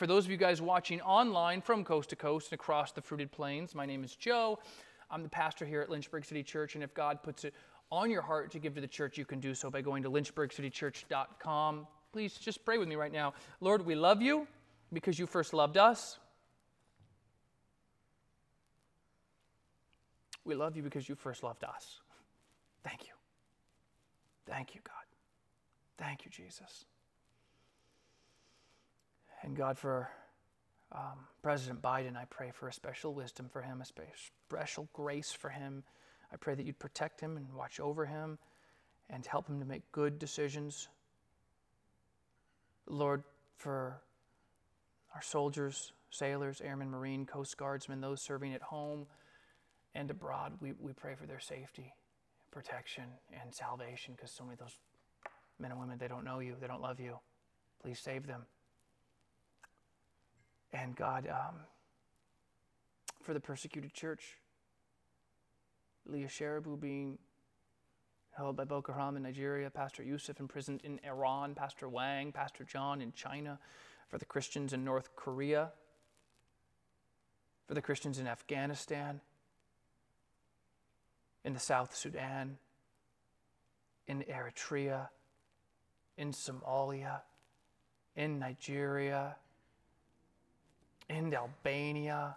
For those of you guys watching online from coast to coast and across the fruited plains, my name is Joe. I'm the pastor here at Lynchburg City Church, and if God puts it on your heart to give to the church, you can do so by going to lynchburgcitychurch.com. Please just pray with me right now. Lord, we love you because you first loved us. We love you because you first loved us. Thank you. Thank you, God. Thank you, Jesus. And God, for um, President Biden, I pray for a special wisdom for him, a special grace for him. I pray that you'd protect him and watch over him and help him to make good decisions. Lord, for our soldiers, sailors, airmen, marine, coast guardsmen, those serving at home and abroad, we, we pray for their safety, protection, and salvation because so many of those men and women, they don't know you, they don't love you. Please save them. And God, um, for the persecuted church, Leah Sharibu being held by Boko Haram in Nigeria, Pastor Yusuf imprisoned in Iran, Pastor Wang, Pastor John in China, for the Christians in North Korea, for the Christians in Afghanistan, in the South Sudan, in Eritrea, in Somalia, in Nigeria, in Albania,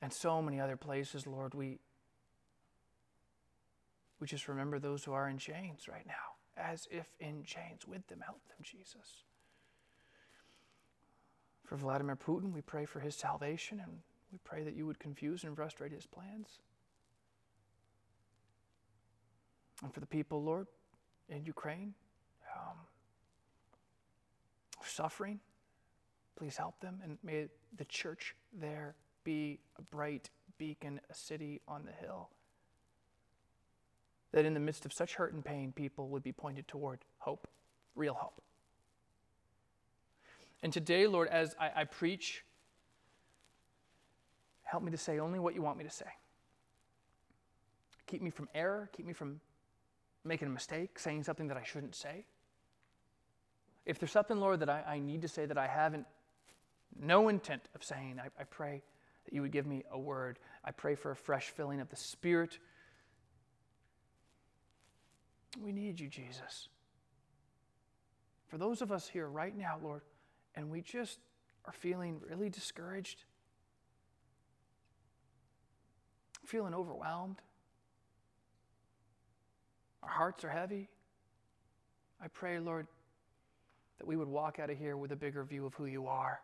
and so many other places, Lord, we, we just remember those who are in chains right now, as if in chains with them. Help them, Jesus. For Vladimir Putin, we pray for his salvation and we pray that you would confuse and frustrate his plans. And for the people, Lord, in Ukraine, um, suffering, please help them and may the church there be a bright beacon, a city on the hill. That in the midst of such hurt and pain, people would be pointed toward hope, real hope. And today, Lord, as I, I preach, help me to say only what you want me to say. Keep me from error, keep me from making a mistake, saying something that I shouldn't say. If there's something, Lord, that I, I need to say that I haven't no intent of saying, I, I pray that you would give me a word. I pray for a fresh filling of the Spirit. We need you, Jesus. For those of us here right now, Lord, and we just are feeling really discouraged, feeling overwhelmed, our hearts are heavy. I pray, Lord, that we would walk out of here with a bigger view of who you are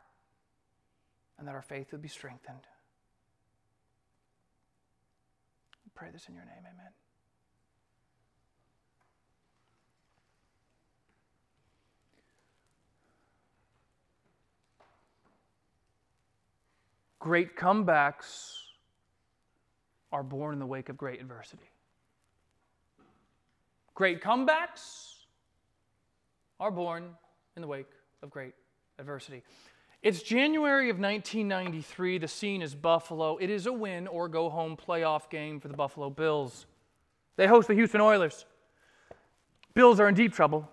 and that our faith would be strengthened. We pray this in your name, amen. Great comebacks are born in the wake of great adversity. Great comebacks are born in the wake of great adversity. It's January of 1993. The scene is Buffalo. It is a win or go home playoff game for the Buffalo Bills. They host the Houston Oilers. Bills are in deep trouble.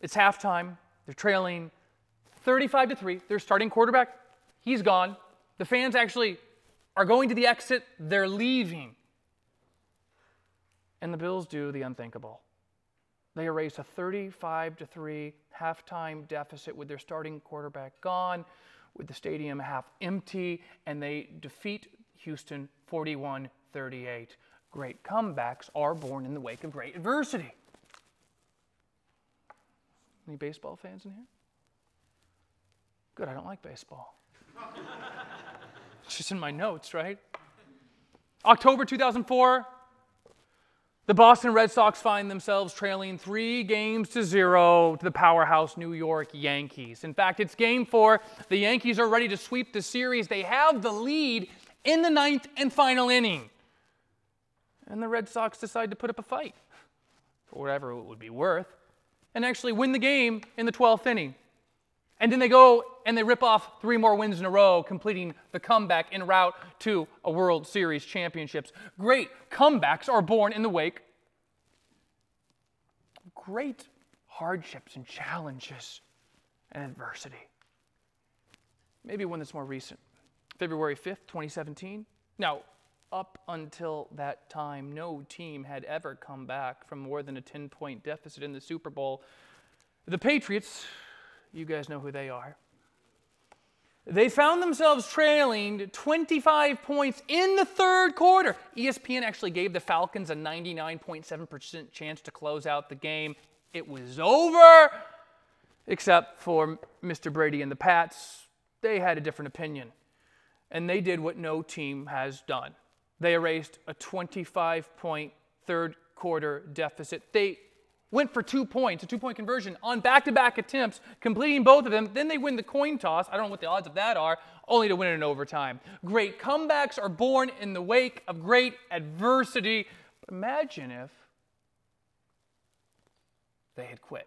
It's halftime. They're trailing 35 to 3. Their starting quarterback, he's gone. The fans actually are going to the exit, they're leaving. And the Bills do the unthinkable. They erase a 35 to 3 halftime deficit with their starting quarterback gone, with the stadium half empty, and they defeat Houston 41 38. Great comebacks are born in the wake of great adversity. Any baseball fans in here? Good, I don't like baseball. it's just in my notes, right? October 2004, the Boston Red Sox find themselves trailing three games to zero to the powerhouse New York Yankees. In fact, it's game four. The Yankees are ready to sweep the series. They have the lead in the ninth and final inning. And the Red Sox decide to put up a fight for whatever it would be worth and actually win the game in the 12th inning. And then they go and they rip off three more wins in a row, completing the comeback en route to a World Series championships. Great comebacks are born in the wake. Great hardships and challenges and adversity. maybe one that's more recent. February 5th, 2017. Now, up until that time, no team had ever come back from more than a 10 point deficit in the Super Bowl. The Patriots, you guys know who they are. They found themselves trailing 25 points in the third quarter. ESPN actually gave the Falcons a 99.7% chance to close out the game. It was over, except for Mr. Brady and the Pats. They had a different opinion. And they did what no team has done they erased a 25 point third quarter deficit. They went for two points, a two point conversion on back to back attempts, completing both of them. Then they win the coin toss. I don't know what the odds of that are, only to win it in overtime. Great comebacks are born in the wake of great adversity. But imagine if they had quit.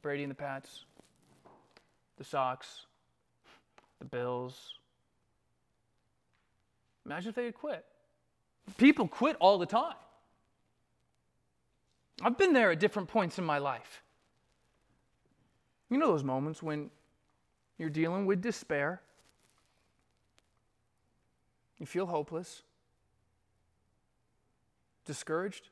Brady and the Pats, the Sox, the Bills. Imagine if they had quit. People quit all the time. I've been there at different points in my life. You know those moments when you're dealing with despair, you feel hopeless, discouraged,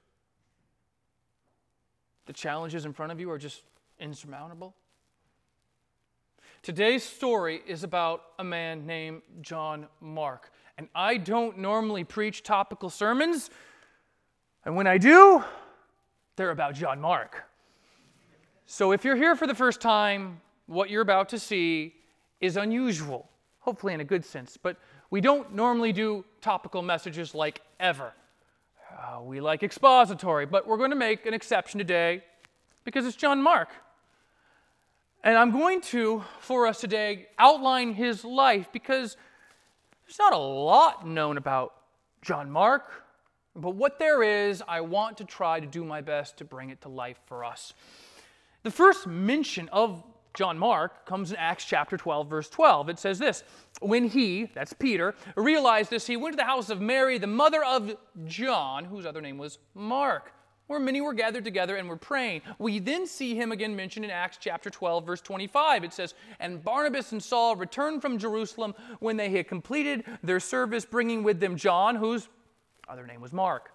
the challenges in front of you are just insurmountable. Today's story is about a man named John Mark. And I don't normally preach topical sermons, and when I do, they're about John Mark. So if you're here for the first time, what you're about to see is unusual, hopefully in a good sense, but we don't normally do topical messages like ever. Uh, we like expository, but we're going to make an exception today because it's John Mark. And I'm going to, for us today, outline his life because there's not a lot known about John Mark, but what there is, I want to try to do my best to bring it to life for us. The first mention of John Mark comes in Acts chapter 12, verse 12. It says this When he, that's Peter, realized this, he went to the house of Mary, the mother of John, whose other name was Mark where many were gathered together and were praying. We then see him again mentioned in Acts chapter 12, verse 25. It says, And Barnabas and Saul returned from Jerusalem when they had completed their service, bringing with them John, whose other name was Mark.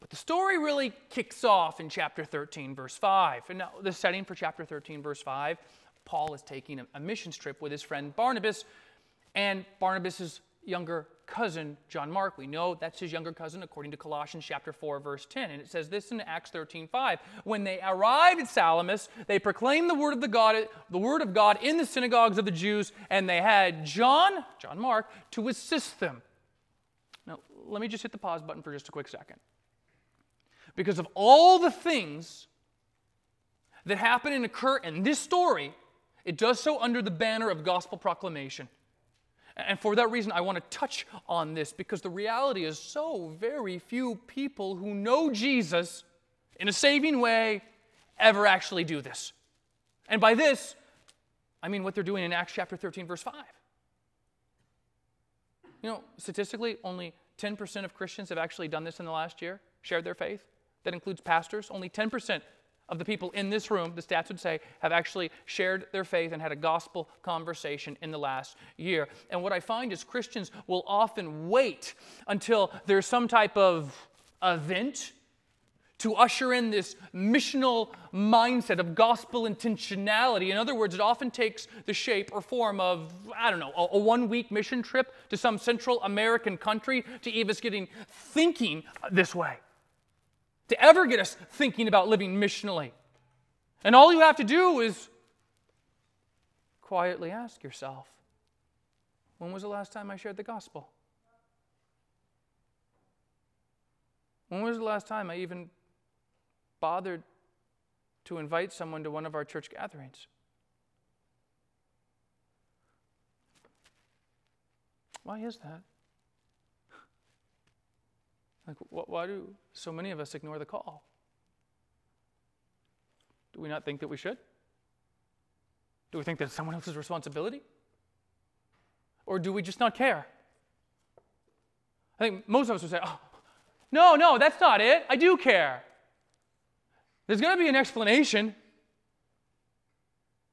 But the story really kicks off in chapter 13, verse 5. And now, the setting for chapter 13, verse 5, Paul is taking a, mission trip with his friend Barnabas, and Barnabas' younger cousin, John Mark. We know that's his younger cousin according to Colossians chapter 4, verse 10. And it says this in Acts 13, 5. When they arrived at Salamis, they proclaimed the word of the God, the word of God in the synagogues of the Jews, and they had John, John Mark, to assist them. Now, let me just hit the pause button for just a quick second. Because of all the things that happen and occur in this story, it does so under the banner of gospel proclamation. And for that reason, I want to touch on this because the reality is so very few people who know Jesus in a saving way ever actually do this. And by this, I mean what they're doing in Acts chapter 13, verse 5. You know, statistically, only 10% of Christians have actually done this in the last year, shared their faith. That includes pastors. Only 10% of the people in this room, the stats would say, have actually shared their faith and had a gospel conversation in the last year. And what I find is Christians will often wait until there's some type of event to usher in this missional mindset of gospel intentionality. In other words, it often takes the shape or form of, I don't know, a, a one week mission trip to some Central American country to even getting thinking this way to ever get us thinking about living missionally. And all you have to do is quietly ask yourself when was the last time I shared the gospel? When was the last time I even bothered to invite someone to one of our church gatherings? Why is that? Like, why do so many of us ignore the call? Do we not think that we should? Do we think that it's someone else's responsibility? Or do we just not care? I think most of us would say, oh, no, no, that's not it. I do care. There's going to be an explanation.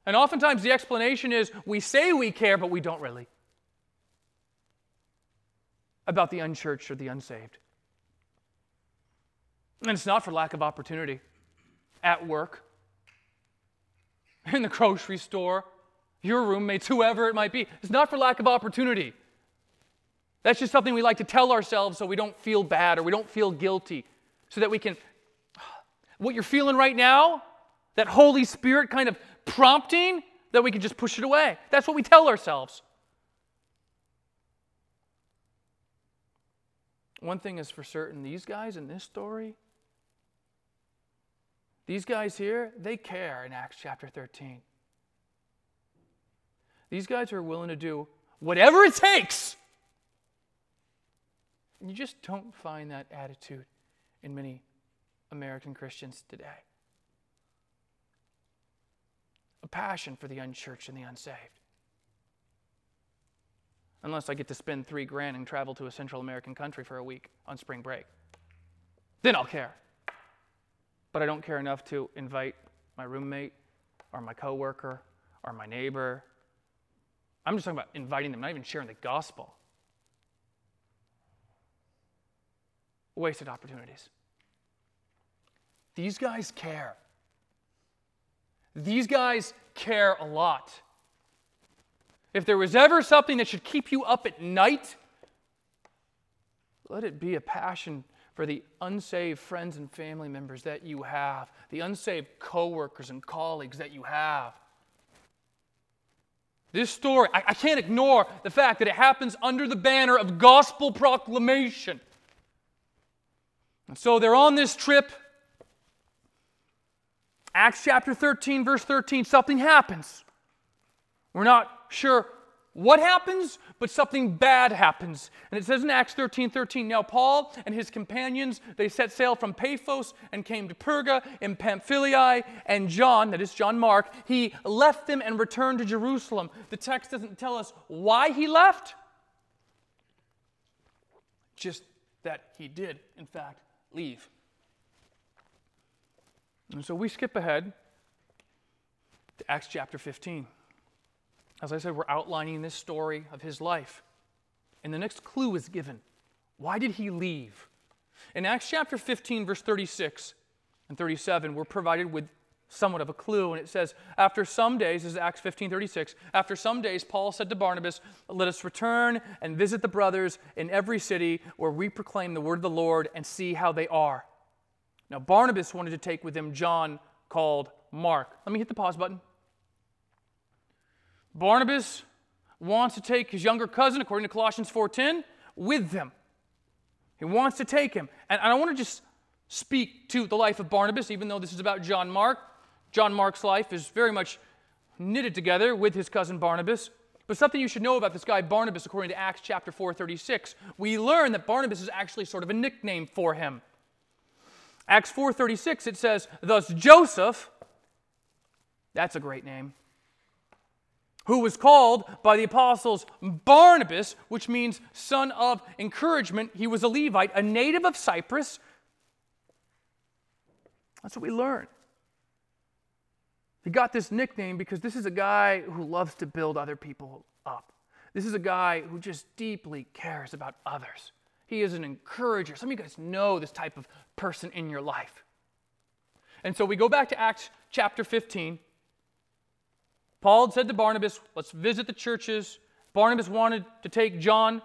And oftentimes the explanation is we say we care, but we don't really. About the unchurched or the unsaved. And it's not for lack of opportunity. At work, in the grocery store, your roommates, whoever it might be. It's not for lack of opportunity. That's just something we like to tell ourselves so we don't feel bad or we don't feel guilty, so that we can. What you're feeling right now, that Holy Spirit kind of prompting, that we can just push it away. That's what we tell ourselves. One thing is for certain these guys in this story, these guys here, they care in Acts chapter 13. These guys are willing to do whatever it takes. And you just don't find that attitude in many American Christians today. A passion for the unchurched and the unsaved. Unless I get to spend three grand and travel to a Central American country for a week on spring break. Then I'll care. But I don't care enough to invite my roommate or my coworker or my neighbor I'm just talking about inviting them, not even sharing the gospel. Wasted opportunities. These guys care. These guys care a lot. If there was ever something that should keep you up at night, let it be a passion for the unsaved friends and family members that you have, the unsaved coworkers and colleagues that you have. This story, I, I can't ignore the fact that it happens under the banner of gospel proclamation. And so they're on this trip. Acts chapter 13, verse 13, something happens. We're not sure what happens, but something bad happens. And it says in Acts 13 13, now Paul and his companions, they set sail from Paphos and came to Perga in Pamphylia, and John, that is John Mark, he left them and returned to Jerusalem. The text doesn't tell us why he left, just that he did, in fact, leave. And so we skip ahead to Acts chapter 15. As I said, we're outlining this story of his life. And the next clue is given. Why did he leave? In Acts chapter 15, verse 36 and 37, we're provided with somewhat of a clue. And it says, After some days, this is Acts 15, 36, after some days, Paul said to Barnabas, Let us return and visit the brothers in every city where we proclaim the word of the Lord and see how they are. Now, Barnabas wanted to take with him John called Mark. Let me hit the pause button. Barnabas wants to take his younger cousin, according to Colossians 4:10, with them. He wants to take him. And I want to just speak to the life of Barnabas, even though this is about John Mark. John Mark's life is very much knitted together with his cousin Barnabas. But something you should know about this guy Barnabas, according to Acts chapter 4:36, we learn that Barnabas is actually sort of a nickname for him. Acts 4:36 it says, "Thus Joseph, that's a great name who was called by the apostles Barnabas, which means son of encouragement. He was a Levite, a native of Cyprus. That's what we learn. He got this nickname because this is a guy who loves to build other people up. This is a guy who just deeply cares about others. He is an encourager. Some of you guys know this type of person in your life. And so we go back to Acts chapter 15. Paul said to Barnabas, Let's visit the churches. Barnabas wanted to take John,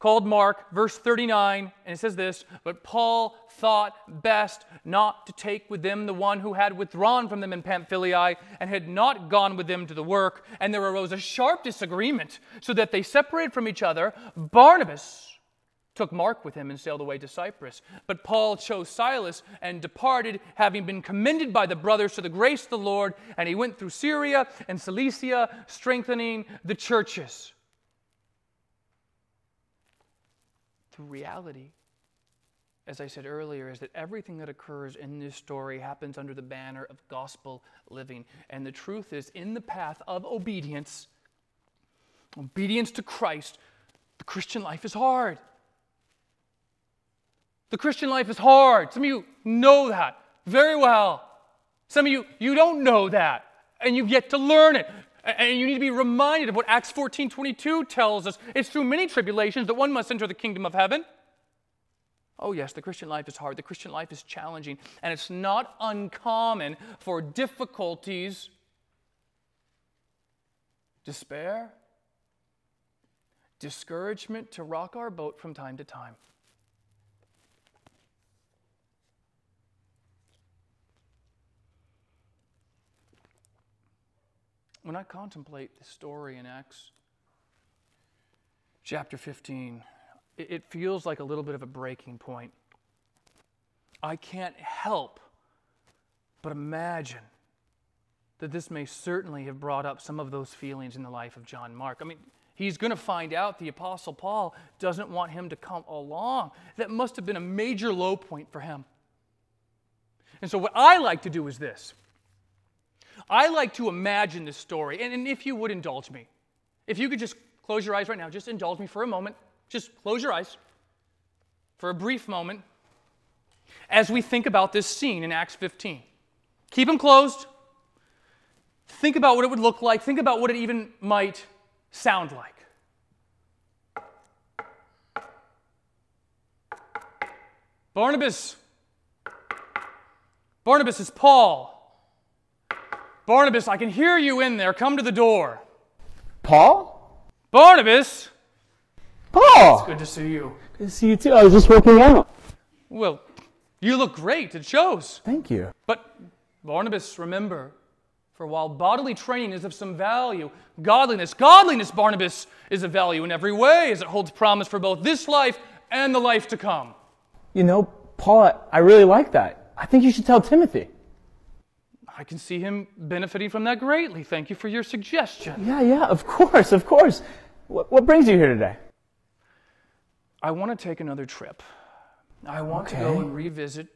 called Mark, verse 39, and it says this But Paul thought best not to take with them the one who had withdrawn from them in Pamphylia and had not gone with them to the work. And there arose a sharp disagreement, so that they separated from each other. Barnabas took Mark with him and sailed away to Cyprus. But Paul chose Silas and departed, having been commended by the brothers to the grace of the Lord, and he went through Syria and Cilicia, strengthening the churches. The reality, as I said earlier, is that everything that occurs in this story happens under the banner of gospel living. And the truth is, in the path of obedience, obedience to Christ, the Christian life is hard. The Christian life is hard. Some of you know that very well. Some of you, you don't know that. and you get to learn it. And you need to be reminded of what Acts 14 22 tells us. It's through many tribulations that one must enter the kingdom of heaven. Oh, yes, the Christian life is hard. The Christian life is challenging. And it's not uncommon for difficulties, despair, discouragement to rock our boat from time to time. When I contemplate the story in Acts chapter 15, it feels like a little bit of a breaking point. I can't help but imagine that this may certainly have brought up some of those feelings in the life of John Mark. I mean, he's going to find out the Apostle Paul doesn't want him to come along. That must have been a major low point for him. And so, what I like to do is this I like to imagine this story, and, and if you would indulge me, if you could just close your eyes right now, just indulge me for a moment. Just close your eyes for a brief moment as we think about this scene in Acts 15. Keep them closed. Think about what it would look like. Think about what it even might sound like. Barnabas. Barnabas is Paul. Barnabas, I can hear you in there. Come to the door. Paul? Barnabas! Paul! It's good to see you. Good to see you too. I was just working out. Well, you look great. It shows. Thank you. But, Barnabas, remember, for while bodily training is of some value, godliness, godliness, Barnabas, is of value in every way, as it holds promise for both this life and the life to come. You know, Paul, I really like that. I think you should tell Timothy. I can see him benefiting from that greatly. Thank you for your suggestion. Yeah, yeah, of course, of course. What, what brings you here today? I want to take another trip. I want to go and revisit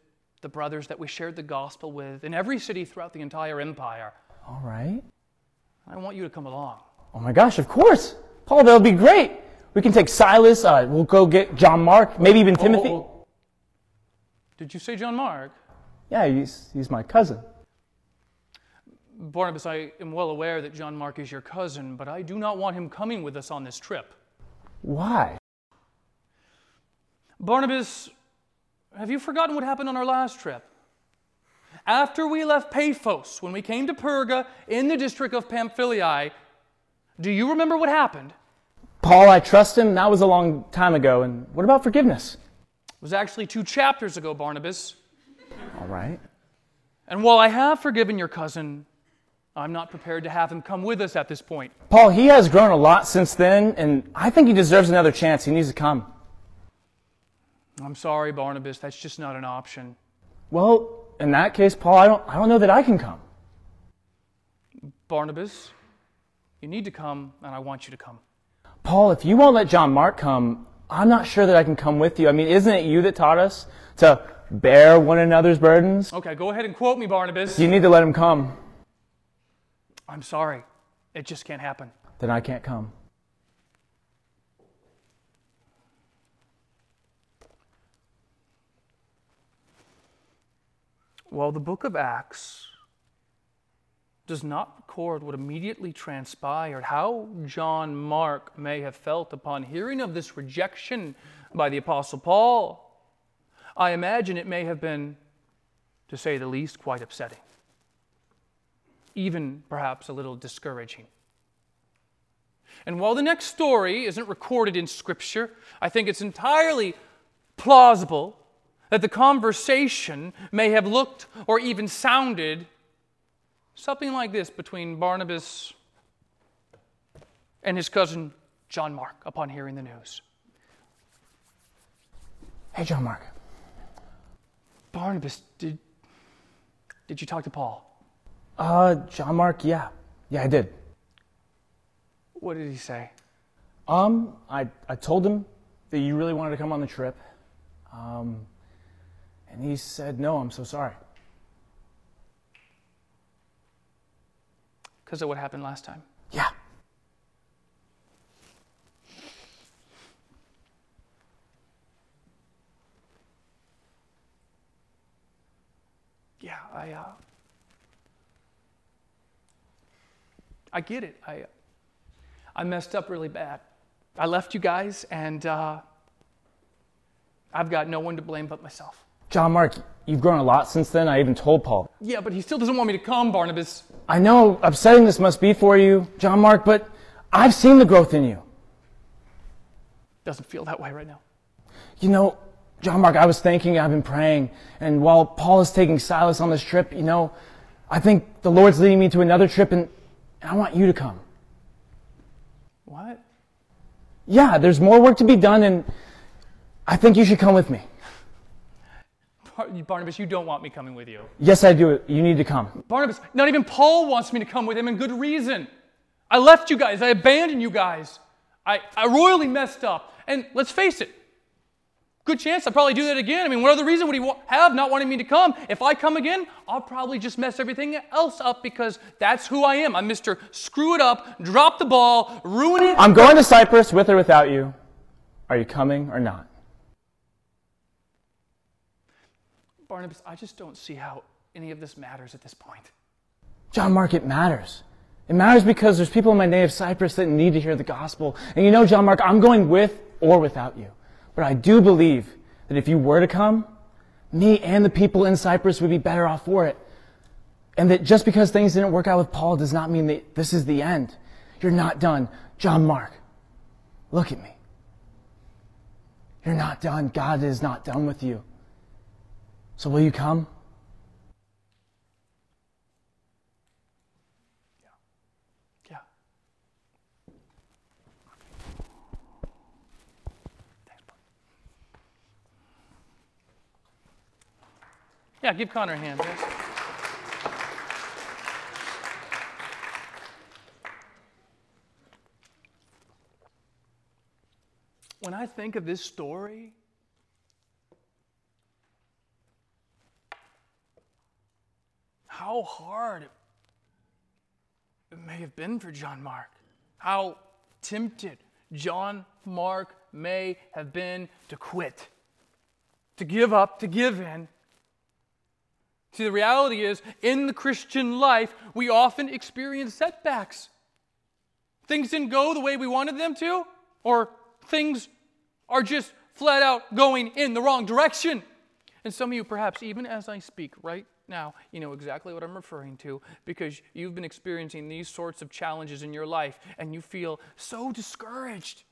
the brothers that we shared the gospel with in every city throughout the entire empire. All right. I want you to come along. Oh my gosh, of course. Paul, that'll be great. We can take Silas, uh, we'll go get John Mark, maybe even Timothy. Oh, oh, oh. Did you say John Mark? Yeah, he's, he's my cousin. Barnabas, I am well aware that John Mark is your cousin, but I do not want him coming with us on this trip. Why? Barnabas, have you forgotten what happened on our last trip? After we left Paphos, when we came to Perga in the district of Pamphylia, do you remember what happened? Paul, I trust him. That was a long time ago. And what about forgiveness? It was actually two chapters ago, Barnabas. All right. And while I have forgiven your cousin, I'm not prepared to have him come with us at this point. Paul, he has grown a lot since then, and I think he deserves another chance. He needs to come. I'm sorry, Barnabas, that's just not an option. Well, in that case, Paul, I don't, I don't know that I can come. Barnabas, you need to come, and I want you to come. Paul, if you won't let John Mark come, I'm not sure that I can come with you. I mean, isn't it you that taught us to bear one another's burdens? Okay, go ahead and quote me, Barnabas. You need to let him come. I'm sorry. It just can't happen. Then I can't come. Well, the book of Acts does not record what immediately transpired, how John Mark may have felt upon hearing of this rejection by the Apostle Paul. I imagine it may have been, to say the least, quite upsetting even perhaps a little discouraging. And while the next story isn't recorded in Scripture, I think it's entirely plausible that the conversation may have looked or even sounded something like this between Barnabas and his cousin John Mark upon hearing the news. Hey, John Mark. Barnabas, did, did you talk to Paul? Uh, John Mark, yeah. Yeah, I did. What did he say? Um, I, I told him that you really wanted to come on the trip. Um, and he said, no, I'm so sorry. Because of what happened last time? Yeah. Yeah, I, uh, I get it. I, I messed up really bad. I left you guys, and uh, I've got no one to blame but myself. John Mark, you've grown a lot since then. I even told Paul. Yeah, but he still doesn't want me to come, Barnabas. I know upsetting this must be for you, John Mark, but I've seen the growth in you. Doesn't feel that way right now. You know, John Mark, I was thinking, I've been praying, and while Paul is taking Silas on this trip, you know, I think the Lord's leading me to another trip, and, and I want you to come. What? Yeah, there's more work to be done, and I think you should come with me. Bar- Barnabas, you don't want me coming with you. Yes, I do. You need to come. Barnabas, not even Paul wants me to come with him, and good reason. I left you guys, I abandoned you guys. I, I royally messed up. And let's face it, good chance I'll probably do that again. I mean, what other reason would he have not wanting me to come? If I come again, I'll probably just mess everything else up because that's who I am. I'm Mr. Screw it up, drop the ball, ruin it. I'm going to Cyprus with or without you. Are you coming or not? Barnabas, I just don't see how any of this matters at this point. John Mark, it matters. It matters because there's people in my native Cyprus that need to hear the gospel. And you know, John Mark, I'm going with or without you. But I do believe that if you were to come, me and the people in Cyprus would be better off for it. And that just because things didn't work out with Paul does not mean that this is the end. You're not done. John Mark, look at me. You're not done. God is not done with you. So will you come? Yeah, give Connor a hand, guys. When I think of this story, how hard it may have been for John Mark. How tempted John Mark may have been to quit, to give up, to give in. See, the reality is, in the Christian life, we often experience setbacks. Things didn't go the way we wanted them to, or things are just flat out going in the wrong direction. And some of you, perhaps, even as I speak right now, you know exactly what I'm referring to because you've been experiencing these sorts of challenges in your life and you feel so discouraged.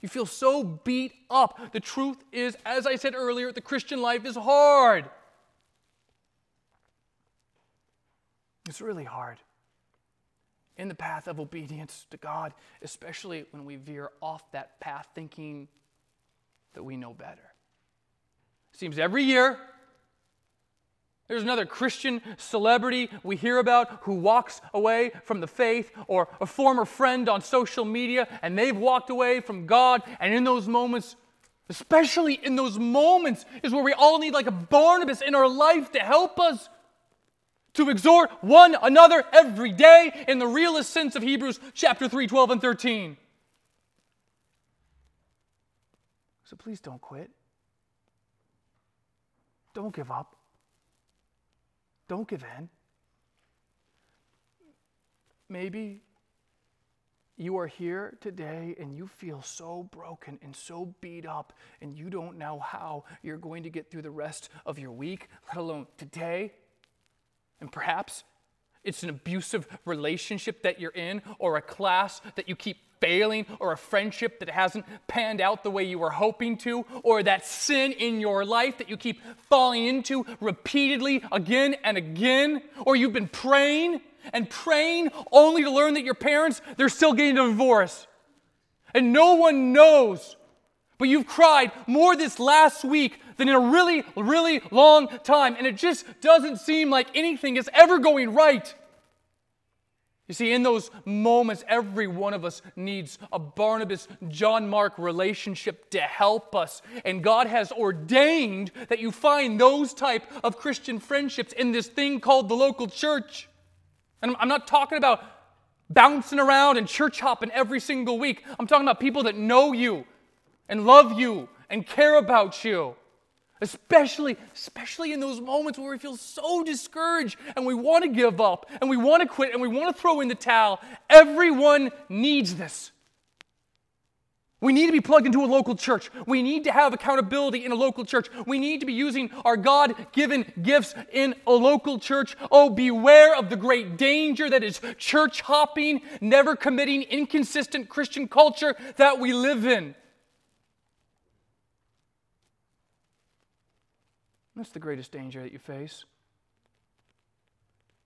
You feel so beat up. The truth is, as I said earlier, the Christian life is hard. It's really hard in the path of obedience to God, especially when we veer off that path thinking that we know better. Seems every year there's another Christian celebrity we hear about who walks away from the faith, or a former friend on social media, and they've walked away from God. And in those moments, especially in those moments, is where we all need like a Barnabas in our life to help us to exhort one another every day in the realest sense of Hebrews chapter 3, 12, and 13. So please don't quit. Don't give up. Don't give in. Maybe you are here today and you feel so broken and so beat up, and you don't know how you're going to get through the rest of your week, let alone today. And perhaps it's an abusive relationship that you're in, or a class that you keep failing, or a friendship that hasn't panned out the way you were hoping to, or that sin in your life that you keep falling into repeatedly again and again, or you've been praying and praying only to learn that your parents, they're still getting a divorce. And no one knows. But you've cried more this last week than in a really, really long time. And it just doesn't seem like anything is ever going right. You see, in those moments, every one of us needs a Barnabas John Mark relationship to help us. And God has ordained that you find those type of Christian friendships in this thing called the local church. And I'm not talking about bouncing around and church hopping every single week. I'm talking about people that know you and love you and care about you. Especially, especially in those moments where we feel so discouraged and we want to give up and we want to quit and we want to throw in the towel. Everyone needs this. We need to be plugged into a local church. We need to have accountability in a local church. We need to be using our God given gifts in a local church. Oh, beware of the great danger that is church hopping, never committing, inconsistent Christian culture that we live in. That's the greatest danger that you face.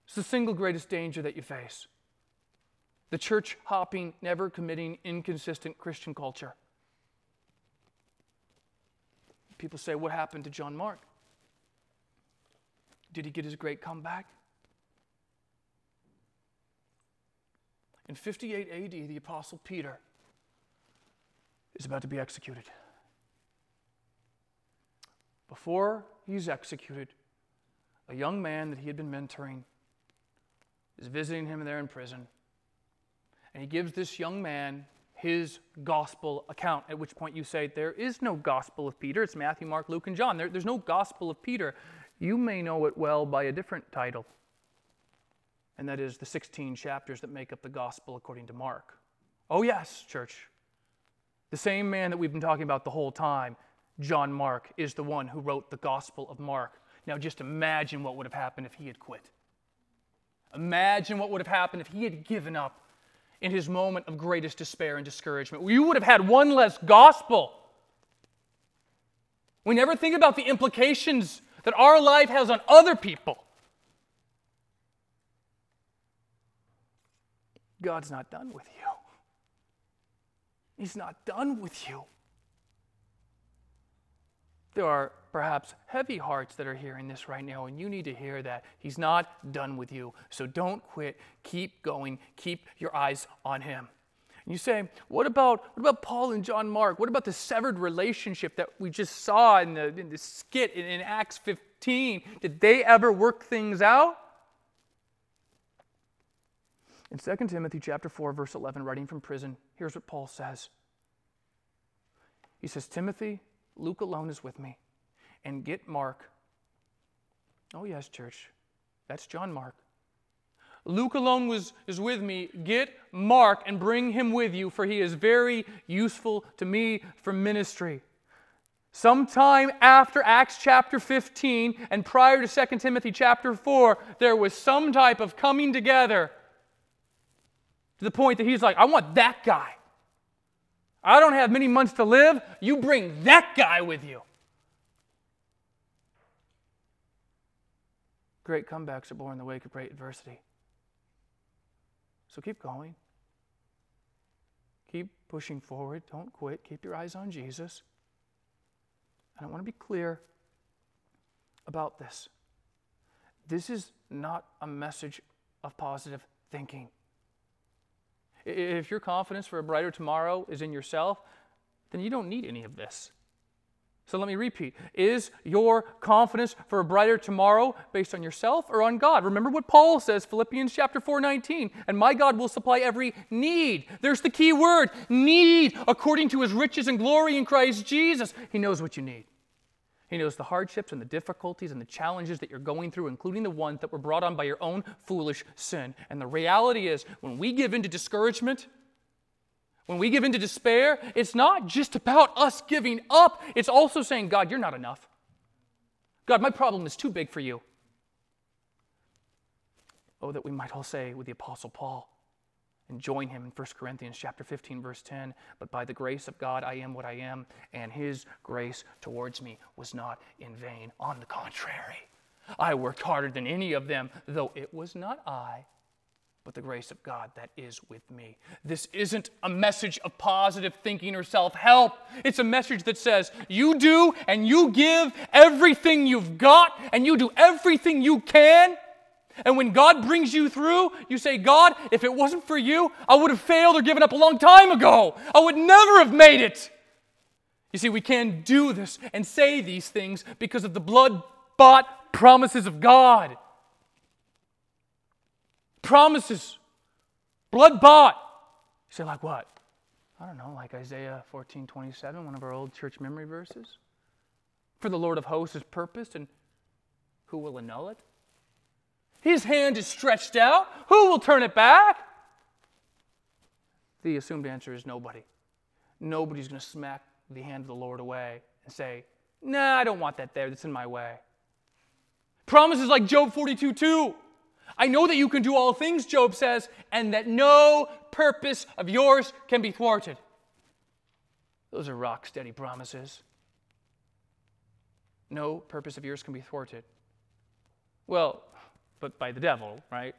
It's the single greatest danger that you face the church hopping, never committing, inconsistent Christian culture. People say, What happened to John Mark? Did he get his great comeback? In 58 AD, the Apostle Peter is about to be executed. Before he's executed, a young man that he had been mentoring is visiting him there in prison. And he gives this young man his gospel account, at which point you say, There is no gospel of Peter. It's Matthew, Mark, Luke, and John. There, there's no gospel of Peter. You may know it well by a different title, and that is the 16 chapters that make up the gospel according to Mark. Oh, yes, church. The same man that we've been talking about the whole time, John Mark, is the one who wrote the gospel of Mark. Now, just imagine what would have happened if he had quit. Imagine what would have happened if he had given up in his moment of greatest despair and discouragement. You would have had one less gospel. We never think about the implications that our life has on other people. God's not done with you. He's not done with you. There are perhaps heavy hearts that are hearing this right now, and you need to hear that. He's not done with you. So don't quit. Keep going. Keep your eyes on Him. And you say, what about, what about Paul and John Mark? What about the severed relationship that we just saw in the, in the skit in, in Acts 15? Did they ever work things out? In 2 Timothy chapter 4, verse 11, writing from prison, here's what Paul says. He says, Timothy, Luke alone is with me. And get Mark. Oh, yes, church. That's John Mark. Luke alone was, is with me. Get Mark and bring him with you, for he is very useful to me for ministry. Sometime after Acts chapter 15 and prior to 2 Timothy chapter 4, there was some type of coming together to the point that he's like, I want that guy. I don't have many months to live. You bring that guy with you. Great comebacks are born in the wake of great adversity. So keep going. Keep pushing forward. Don't quit. Keep your eyes on Jesus. And I want to be clear about this. This is not a message of positive thinking. If your confidence for a brighter tomorrow is in yourself, then you don't need any of this. So let me repeat. Is your confidence for a brighter tomorrow based on yourself or on God? Remember what Paul says, Philippians chapter 4:19, and my God will supply every need. There's the key word, need, according to his riches and glory in Christ Jesus. He knows what you need. He knows the hardships and the difficulties and the challenges that you're going through, including the ones that were brought on by your own foolish sin. And the reality is, when we give in to discouragement, when we give in to despair, it's not just about us giving up, it's also saying, God, you're not enough. God, my problem is too big for you. Oh, that we might all say with the Apostle Paul, and join him in 1 Corinthians chapter 15 verse 10 but by the grace of God I am what I am and his grace towards me was not in vain on the contrary I worked harder than any of them though it was not I but the grace of God that is with me. This isn't a message of positive thinking or self help. It's a message that says, you do and you give everything you've got and you do everything you can and when God brings you through, you say, God, if it wasn't for you, I would have failed or given up a long time ago. I would never have made it. You see, we can do this and say these things because of the blood bought promises of God. Promises. Blood bought. You say, like what? I don't know, like Isaiah 14 27, one of our old church memory verses. For the Lord of hosts is purposed, and who will annul it? His hand is stretched out. Who will turn it back? The assumed answer is nobody. Nobody's going to smack the hand of the Lord away and say, Nah, I don't want that there. That's in my way. Promises like Job 42 2. I know that you can do all things, Job says, and that no purpose of yours can be thwarted. Those are rock steady promises. No purpose of yours can be thwarted. Well, but by the devil, right?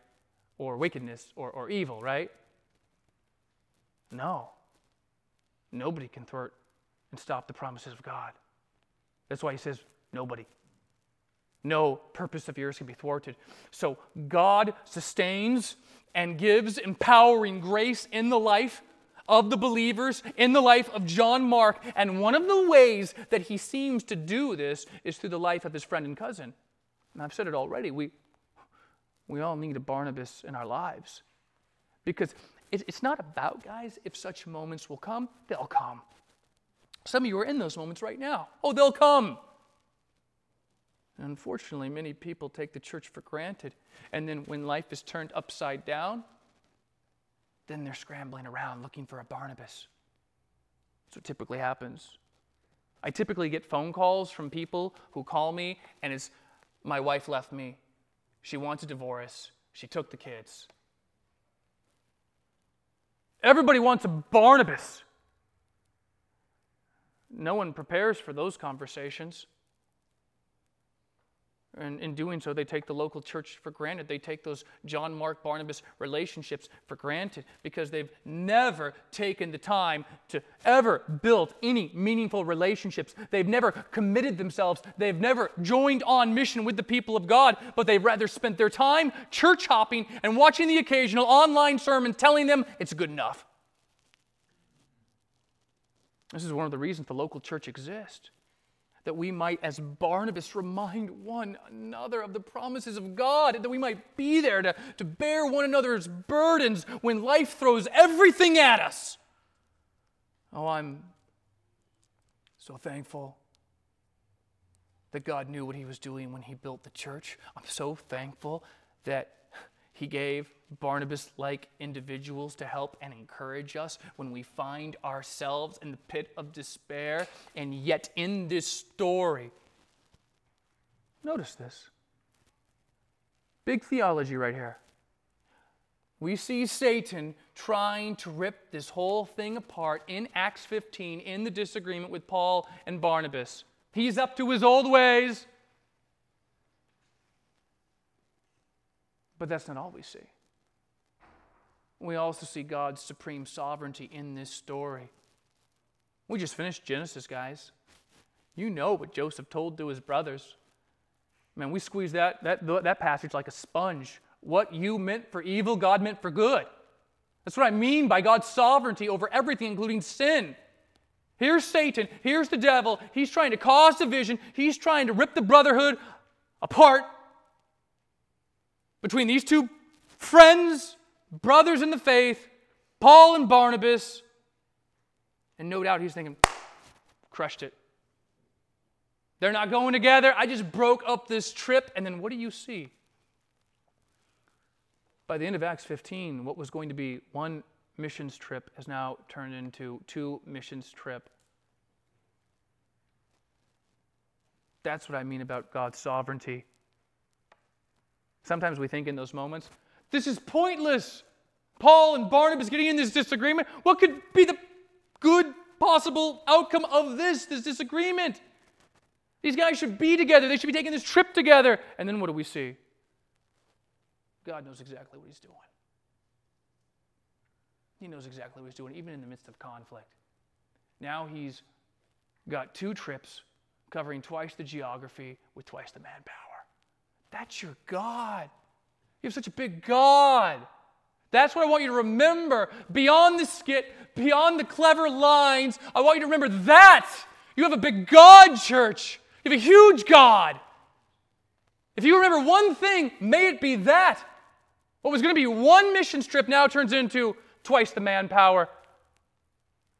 Or wickedness or, or evil, right? No. Nobody can thwart and stop the promises of God. That's why he says, nobody. No purpose of yours can be thwarted. So God sustains and gives empowering grace in the life of the believers, in the life of John Mark. And one of the ways that he seems to do this is through the life of his friend and cousin. And I've said it already. We, we all need a Barnabas in our lives. Because it's not about, guys, if such moments will come, they'll come. Some of you are in those moments right now. Oh, they'll come. Unfortunately, many people take the church for granted. And then when life is turned upside down, then they're scrambling around looking for a Barnabas. That's what typically happens. I typically get phone calls from people who call me, and it's my wife left me. She wants a divorce. She took the kids. Everybody wants a Barnabas. No one prepares for those conversations. And in doing so, they take the local church for granted. They take those John Mark Barnabas relationships for granted because they've never taken the time to ever build any meaningful relationships. They've never committed themselves. They've never joined on mission with the people of God, but they've rather spent their time church hopping and watching the occasional online sermon telling them it's good enough. This is one of the reasons the local church exists that we might, as Barnabas, remind one another of the promises of God, that we might be there to, to bear one another's burdens when life throws everything at us. Oh, I'm so thankful that God knew what He was doing when He built the church. I'm so thankful that He gave Barnabas like individuals to help and encourage us when we find ourselves in the pit of despair. And yet, in this story, notice this big theology right here. We see Satan trying to rip this whole thing apart in Acts 15 in the disagreement with Paul and Barnabas. He's up to his old ways. But that's not all we see we also see God's supreme sovereignty in this story. We just finished Genesis, guys. You know what Joseph told to his brothers. Man, we squeeze that, that, that passage like a sponge. What you meant for evil, God meant for good. That's what I mean by God's sovereignty over everything, including sin. Here's Satan. Here's the devil. He's trying to cause division. He's trying to rip the brotherhood apart between these two friends brothers in the faith, Paul and Barnabas. And no doubt he's thinking, crushed it. They're not going together. I just broke up this trip. And then what do you see? By the end of Acts 15, what was going to be one missions trip has now turned into two missions trip. That's what I mean about God's sovereignty. Sometimes we think in those moments, this is pointless. Paul and Barnabas getting in this disagreement. What could be the good possible outcome of this, this disagreement? These guys should be together. They should be taking this trip together. And then what do we see? God knows exactly what he's doing. He knows exactly what he's doing, even in the midst of conflict. Now he's got two trips covering twice the geography with twice the manpower. That's your God. You have such a big God. That's what I want you to remember beyond the skit, beyond the clever lines. I want you to remember that. You have a big God, church. You have a huge God. If you remember one thing, may it be that. What was going to be one mission trip now turns into twice the manpower,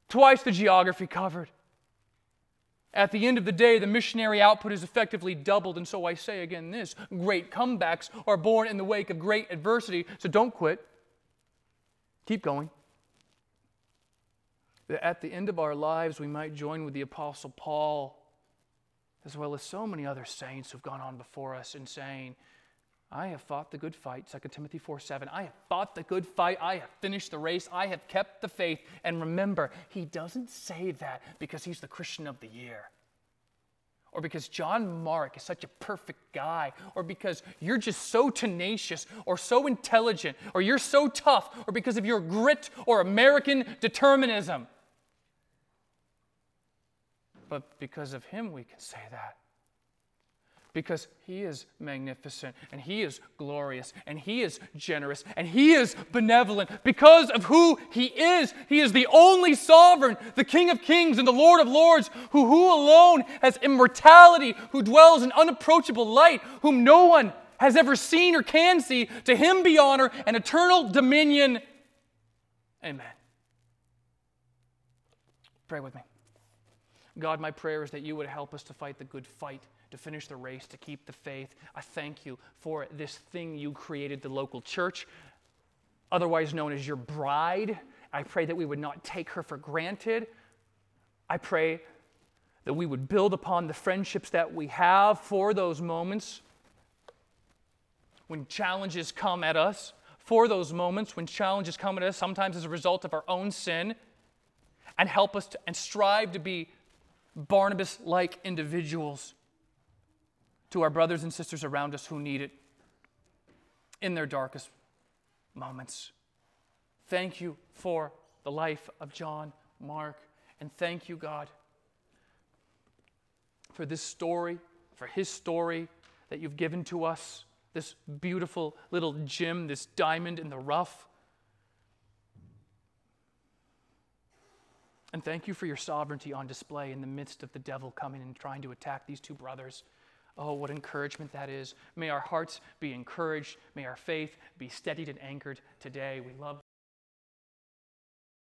twice the geography covered. At the end of the day, the missionary output is effectively doubled, and so I say again this great comebacks are born in the wake of great adversity, so don't quit. Keep going. At the end of our lives, we might join with the Apostle Paul, as well as so many other saints who've gone on before us, in saying, I have fought the good fight, 2 Timothy 4 7. I have fought the good fight. I have finished the race. I have kept the faith. And remember, he doesn't say that because he's the Christian of the year, or because John Mark is such a perfect guy, or because you're just so tenacious, or so intelligent, or you're so tough, or because of your grit or American determinism. But because of him, we can say that because he is magnificent and he is glorious and he is generous and he is benevolent because of who he is. He is the only sovereign, the King of kings and the Lord of lords, who, who alone has immortality, who dwells in unapproachable light, whom no one has ever seen or can see. To him be honor and eternal dominion. Amen. Pray with me. God, my prayer is that you would help us to fight the good fight to finish the race, to keep the faith. I thank you for this thing you created, the local church, otherwise known as your bride. I pray that we would not take her for granted. I pray that we would build upon the friendships that we have for those moments when challenges come at us, for those moments when challenges come at us, sometimes as a result of our own sin, and help us to, and strive to be Barnabas like individuals to our brothers and sisters around us who need it in their darkest moments. Thank you for the life of John Mark, and thank you, God, for this story, for his story that you've given to us, this beautiful little gem, this diamond in the rough. And thank you for your sovereignty on display in the midst of the devil coming and trying to attack these two brothers. Oh, what encouragement that is. May our hearts be encouraged. May our faith be steadied and anchored today. We love